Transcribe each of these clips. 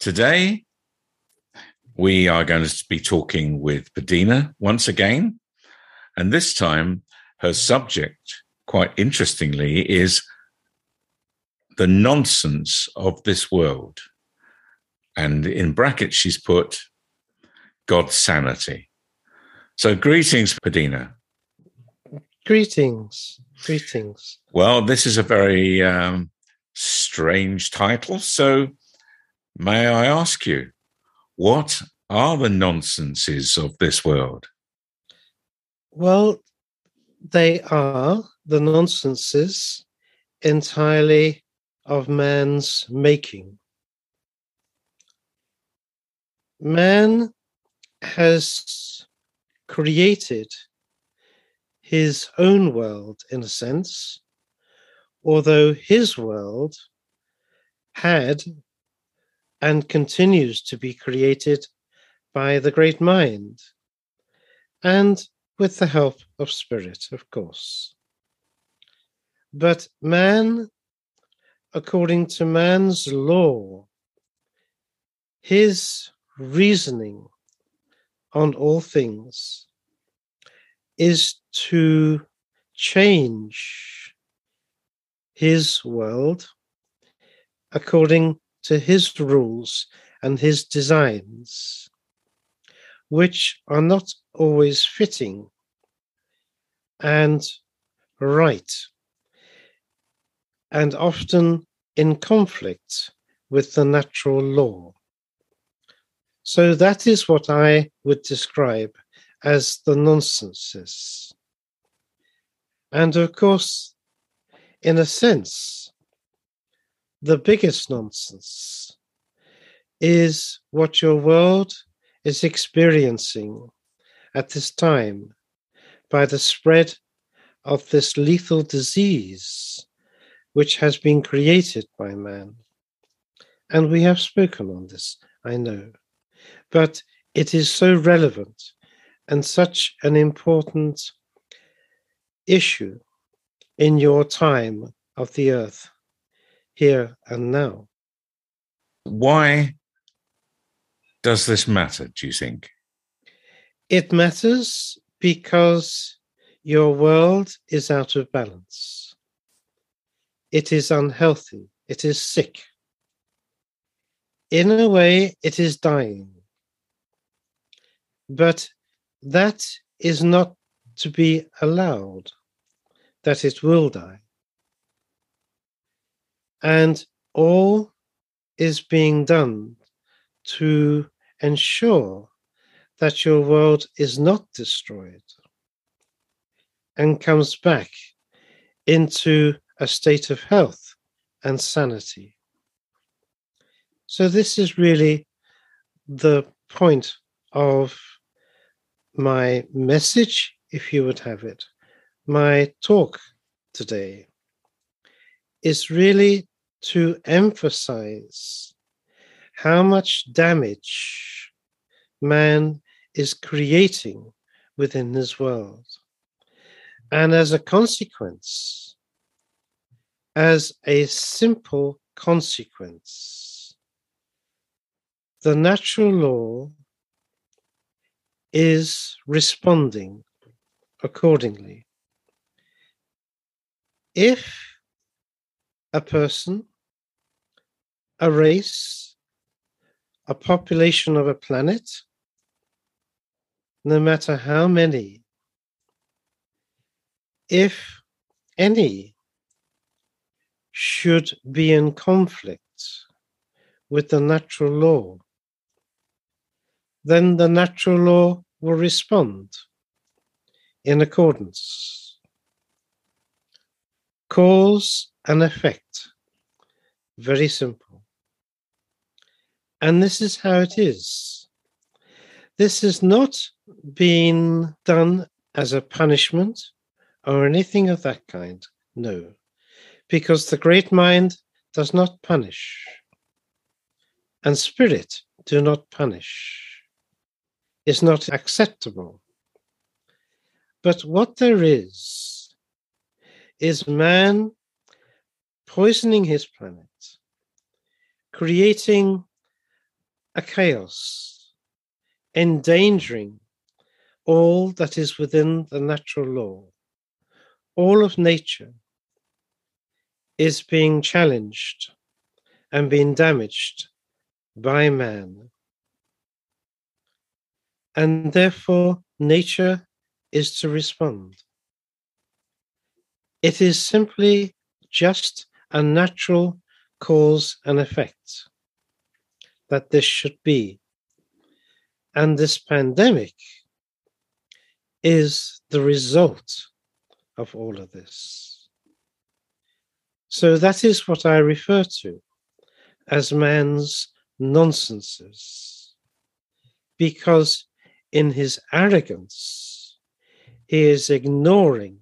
Today, we are going to be talking with Padina once again. And this time, her subject, quite interestingly, is the nonsense of this world. And in brackets, she's put God's sanity. So, greetings, Padina. Greetings. Greetings. Well, this is a very um, strange title. So, May I ask you, what are the nonsenses of this world? Well, they are the nonsenses entirely of man's making. Man has created his own world in a sense, although his world had and continues to be created by the great mind and with the help of spirit, of course. But man, according to man's law, his reasoning on all things is to change his world according to his rules and his designs, which are not always fitting and right, and often in conflict with the natural law. So that is what I would describe as the nonsenses. And of course, in a sense, the biggest nonsense is what your world is experiencing at this time by the spread of this lethal disease which has been created by man. And we have spoken on this, I know. But it is so relevant and such an important issue in your time of the earth here and now. Why does this matter, do you think? It matters because your world is out of balance. It is unhealthy. It is sick. In a way, it is dying. But that is not to be allowed, that it will die and all is being done to ensure that your world is not destroyed and comes back into a state of health and sanity. So, this is really the point of my message, if you would have it, my talk today is really to emphasize how much damage man is creating within this world. And as a consequence, as a simple consequence, the natural law is responding accordingly. If a person, a race, a population of a planet, no matter how many, if any should be in conflict with the natural law, then the natural law will respond in accordance. Cause and effect. Very simple. And this is how it is. This has not been done as a punishment or anything of that kind. No, because the great mind does not punish, and spirit do not punish, is not acceptable. But what there is, is man poisoning his planet, creating a chaos, endangering all that is within the natural law. All of nature is being challenged and being damaged by man. And therefore, nature is to respond. It is simply just a natural cause and effect that this should be. And this pandemic is the result of all of this. So that is what I refer to as man's nonsenses, because in his arrogance, he is ignoring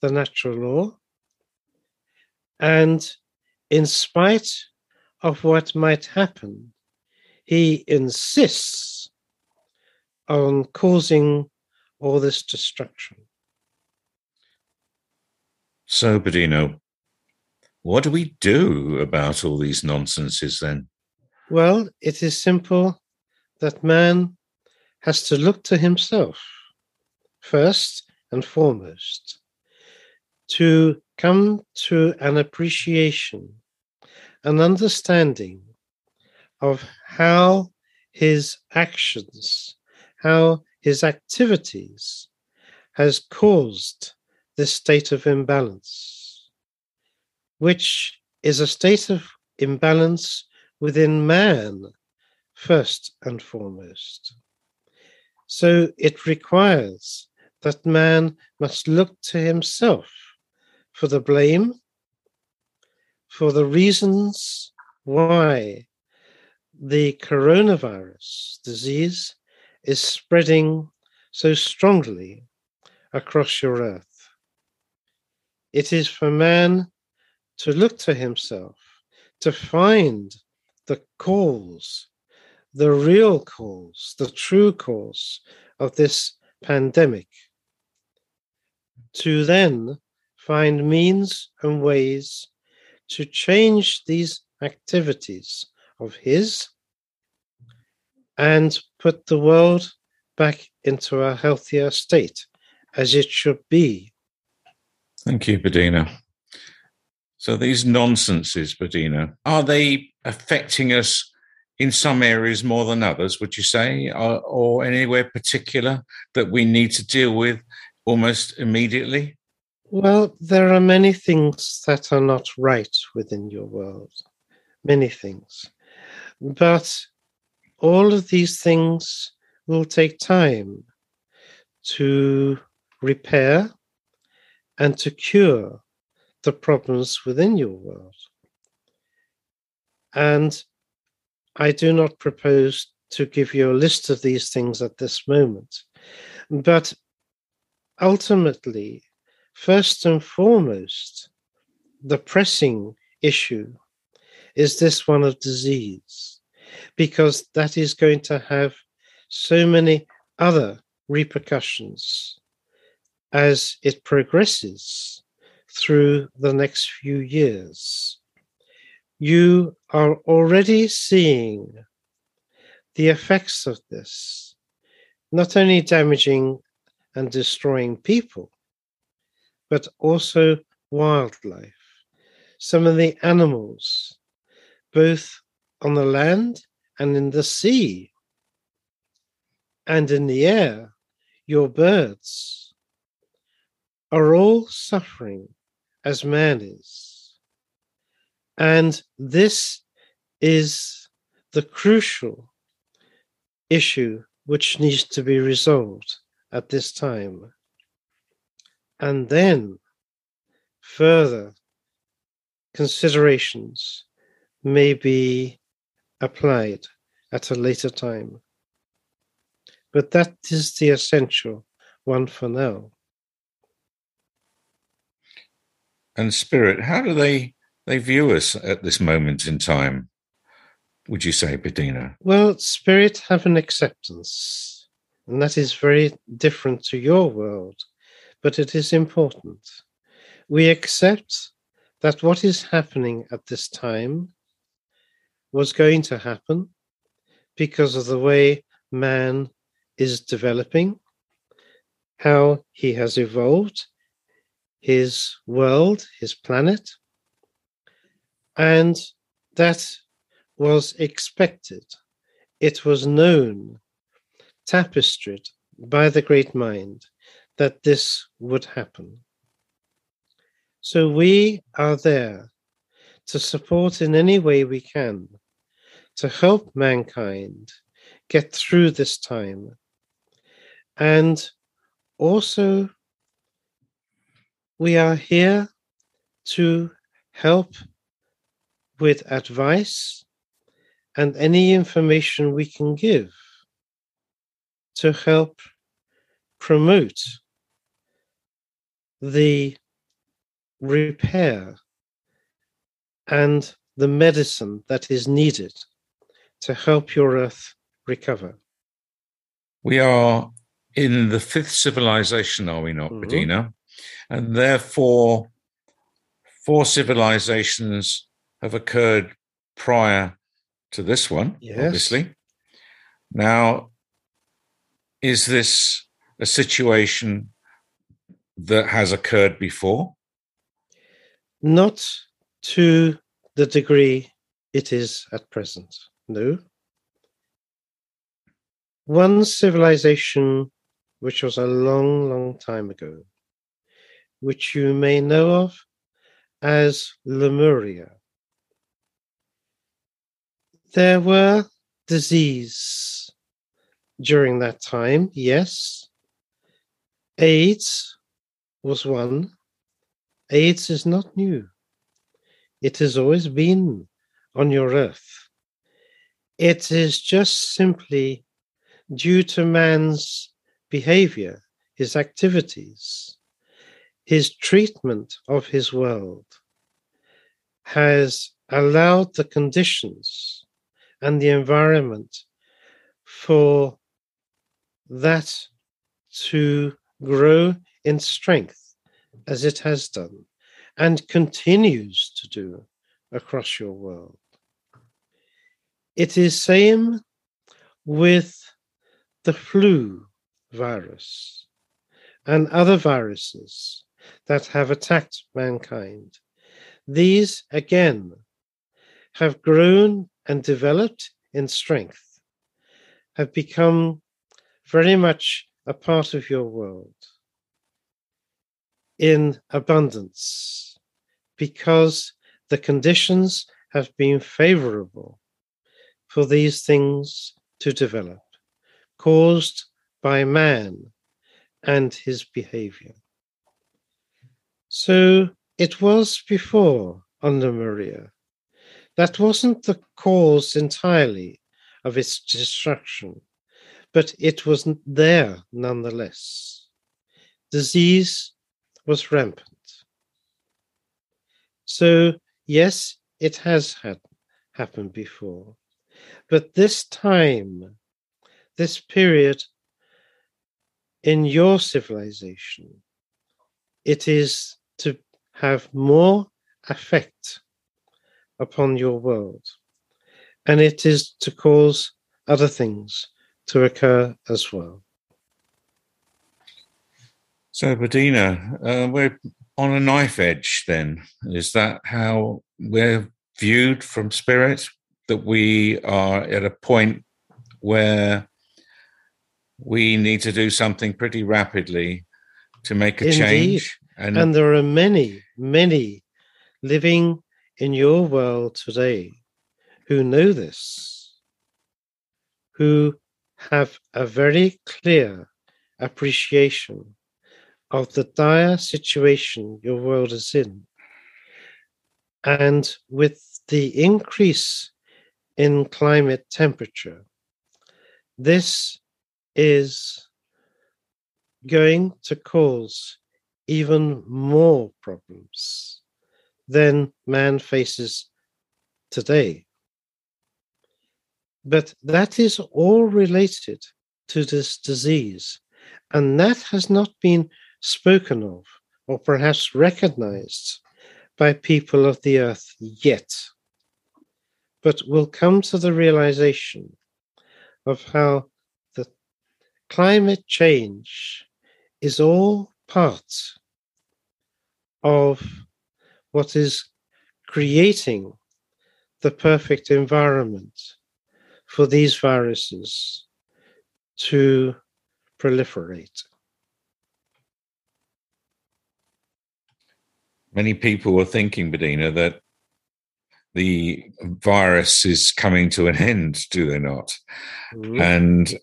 the natural law. And in spite of what might happen, he insists on causing all this destruction. So, Bodhino, what do we do about all these nonsenses then? Well, it is simple that man has to look to himself first and foremost to come to an appreciation, an understanding of how his actions, how his activities has caused this state of imbalance, which is a state of imbalance within man, first and foremost. So it requires that man must look to himself for the blame, for the reasons why the coronavirus disease is spreading so strongly across your earth. It is for man to look to himself, to find the cause, the real cause, the true cause of this pandemic, to then find means and ways to change these activities of his and put the world back into a healthier state as it should be Thank you, Bodhino. So these nonsenses, Bodhino, are they affecting us in some areas more than others, would you say, or, or anywhere particular that we need to deal with almost immediately? Well, there are many things that are not right within your world, many things. But all of these things will take time to repair and to cure the problems within your world. And I do not propose to give you a list of these things at this moment. But ultimately, first and foremost, the pressing issue is this one of disease, because that is going to have so many other repercussions as it progresses through the next few years. You are already seeing the effects of this, not only damaging and destroying people, but also wildlife. Some of the animals, both on the land and in the sea, and in the air, your birds, are all suffering as man is. And this is the crucial issue which needs to be resolved at this time. And then further considerations may be applied at a later time. But that is the essential one for now. And spirit, how do they they view us at this moment in time? Would you say, Bedina? Well, spirit have an acceptance, and that is very different to your world, but it is important. We accept that what is happening at this time was going to happen because of the way man is developing, how he has evolved, his world, his planet, and that was expected. It was known, tapestried by the great mind, that this would happen. So we are there to support in any way we can, to help mankind get through this time, and also we are here to help with advice and any information we can give to help promote the repair and the medicine that is needed to help your earth recover. We are in the fifth civilization, are we not, mm-hmm. Bedina? And therefore, four civilizations have occurred prior to this one, yes. obviously. Now, is this a situation that has occurred before? Not to the degree it is at present, no. One civilization, which was a long, long time ago, which you may know of as Lemuria. There were disease during that time, yes. AIDS was one. AIDS is not new. It has always been on your earth. It is just simply due to man's behavior, his activities, his treatment of his world has allowed the conditions and the environment for that to grow in strength as it has done and continues to do across your world. It is same with the flu virus and other viruses that have attacked mankind. These, again, have grown and developed in strength, have become very much a part of your world in abundance because the conditions have been favorable for these things to develop, caused by man and his behavior. So it was before in Lemuria. That wasn't the cause entirely of its destruction, but it was there nonetheless. Disease was rampant. So, yes, it has had happened before. But this time, this period in your civilization, it is to have more effect upon your world. And it is to cause other things to occur as well. So, Bedina, uh, we're on a knife edge then. Is that how we're viewed from spirit? That we are at a point where we need to do something pretty rapidly to make a Indeed. change? And, and there are many, many living in your world today who know this, who have a very clear appreciation of the dire situation your world is in. And with the increase in climate temperature. This is going to cause even more problems than man faces today. But that is all related to this disease, and that has not been spoken of or perhaps recognized by people of the earth yet, but will come to the realization of how the climate change is all part of what is creating the perfect environment for these viruses to proliferate. Many people are thinking, Bedina, that the virus is coming to an end, do they not? Mm-hmm. And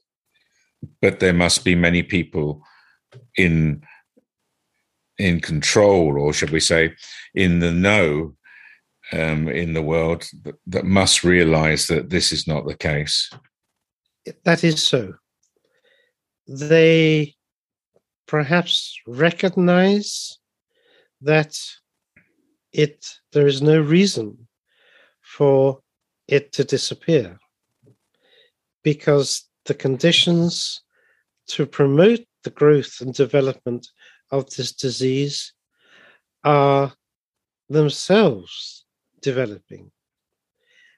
but there must be many people in in control, or should we say, in the know um, in the world that, that must realize that this is not the case. That is so. They perhaps recognize that it there is no reason for it to disappear because the conditions to promote the growth and development of this disease are themselves developing.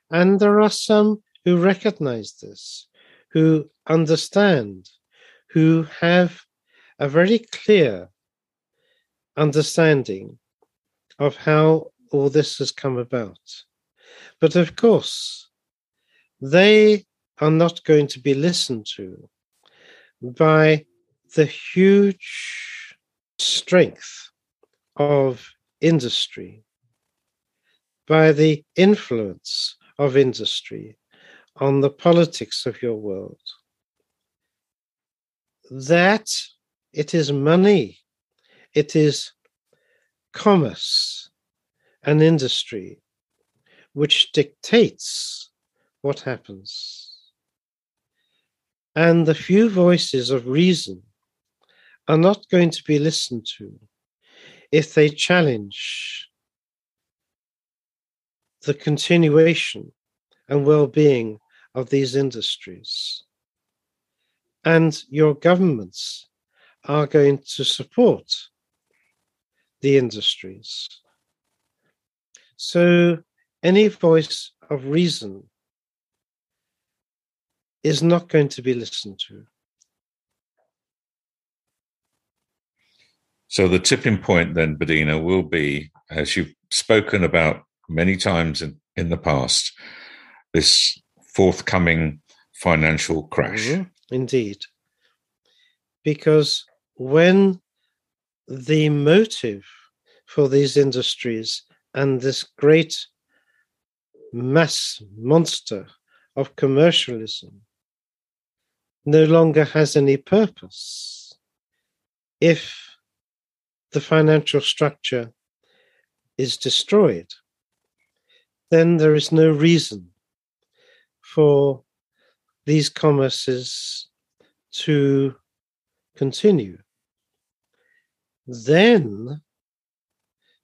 And there are some who recognize this, who understand, who have a very clear understanding of how all this has come about. But of course, they are not going to be listened to by the huge strength of industry, by the influence of industry on the politics of your world. That it is money, it is commerce and industry which dictates what happens. And the few voices of reason are not going to be listened to if they challenge the continuation and well being of these industries. And your governments are going to support the industries. So, any voice of reason is not going to be listened to. So the tipping point then, Bedina, will be, as you've spoken about many times in, in the past, this forthcoming financial crash. Mm-hmm. Indeed. Because when the motive for these industries and this great mass monster of commercialism no longer has any purpose if the financial structure is destroyed, then there is no reason for these commerces to continue. Then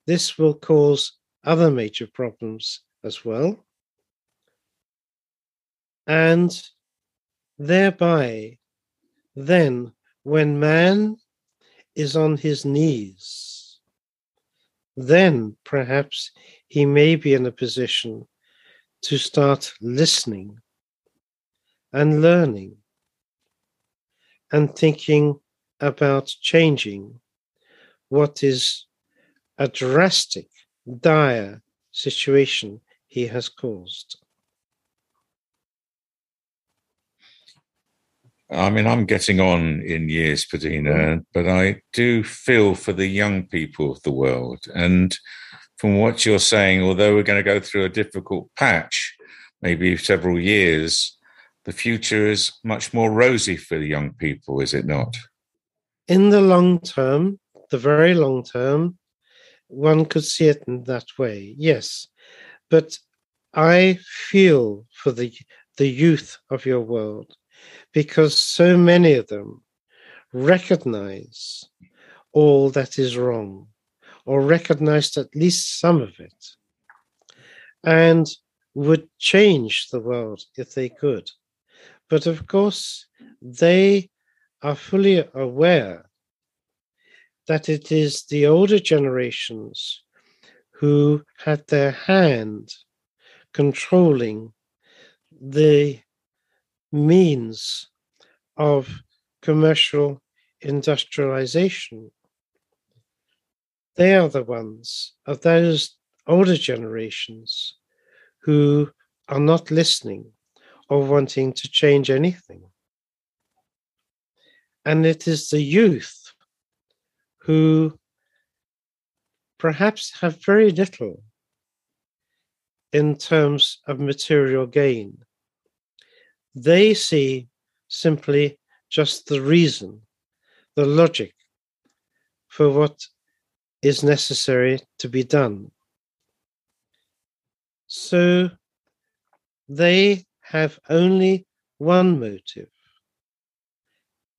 this will cause other major problems as well. And thereby, then, when man is on his knees, then perhaps he may be in a position to start listening and learning and thinking about changing what is a drastic, dire situation he has caused. I mean, I'm getting on in years, Bedina, mm. but I do feel for the young people of the world. And from what you're saying, although we're going to go through a difficult patch, maybe several years, the future is much more rosy for the young people, is it not? In the long term, the very long term, one could see it in that way, yes. But I feel for the, the youth of your world because so many of them recognize all that is wrong or recognized at least some of it and would change the world if they could. But of course, they are fully aware that it is the older generations who had their hand controlling the means of commercial industrialization. They are the ones of those older generations who are not listening or wanting to change anything. And it is the youth who perhaps have very little in terms of material gain. They see simply just the reason, the logic for what is necessary to be done. So they have only one motive,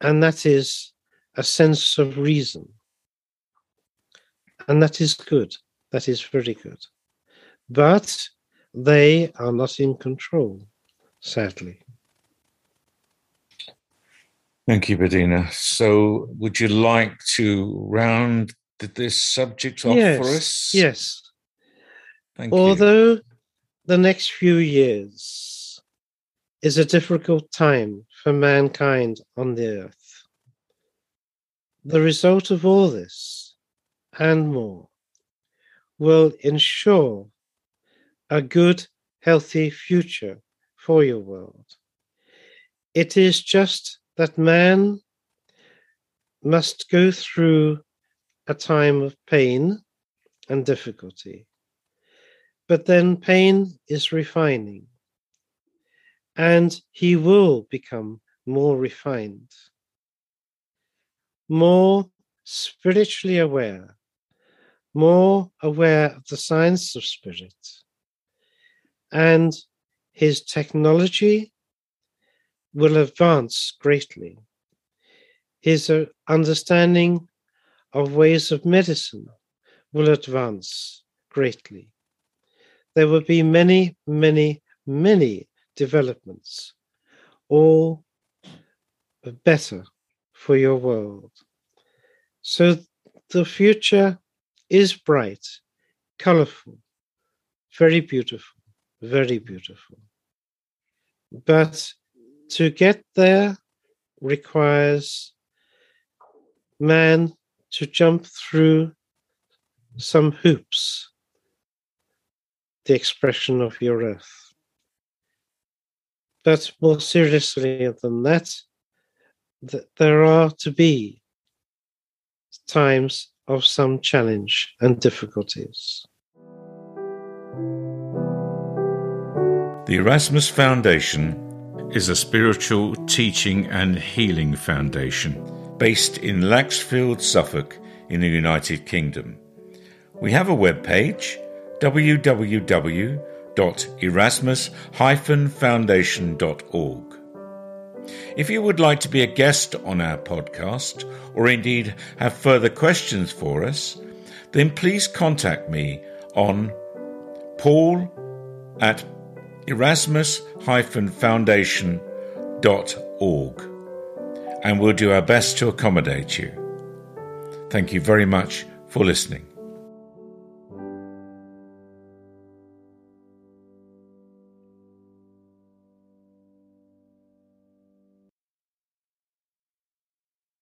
and that is a sense of reason. And that is good. That is very good. But they are not in control, sadly. Thank you, Bedina. So, would you like to round this subject off yes, for us? Yes. Thank Although you. the next few years is a difficult time for mankind on the earth, the result of all this and more will ensure a good, healthy future for your world. It is just that man must go through a time of pain and difficulty. But then pain is refining, and he will become more refined, more spiritually aware, more aware of the science of spirit and his technology will advance greatly. His uh, understanding of ways of medicine will advance greatly. There will be many, many, many developments, all better for your world. So the future is bright, colorful, very beautiful very beautiful. But to get there requires man to jump through some hoops, the expression of your earth. But more seriously than that, that there are to be times of some challenge and difficulties. The Erasmus Foundation is a spiritual teaching and healing foundation based in Laxfield, Suffolk, in the United Kingdom. We have a webpage www.erasmus-foundation.org. If you would like to be a guest on our podcast, or indeed have further questions for us, then please contact me on paul at erasmus-foundation.org and we'll do our best to accommodate you. Thank you very much for listening.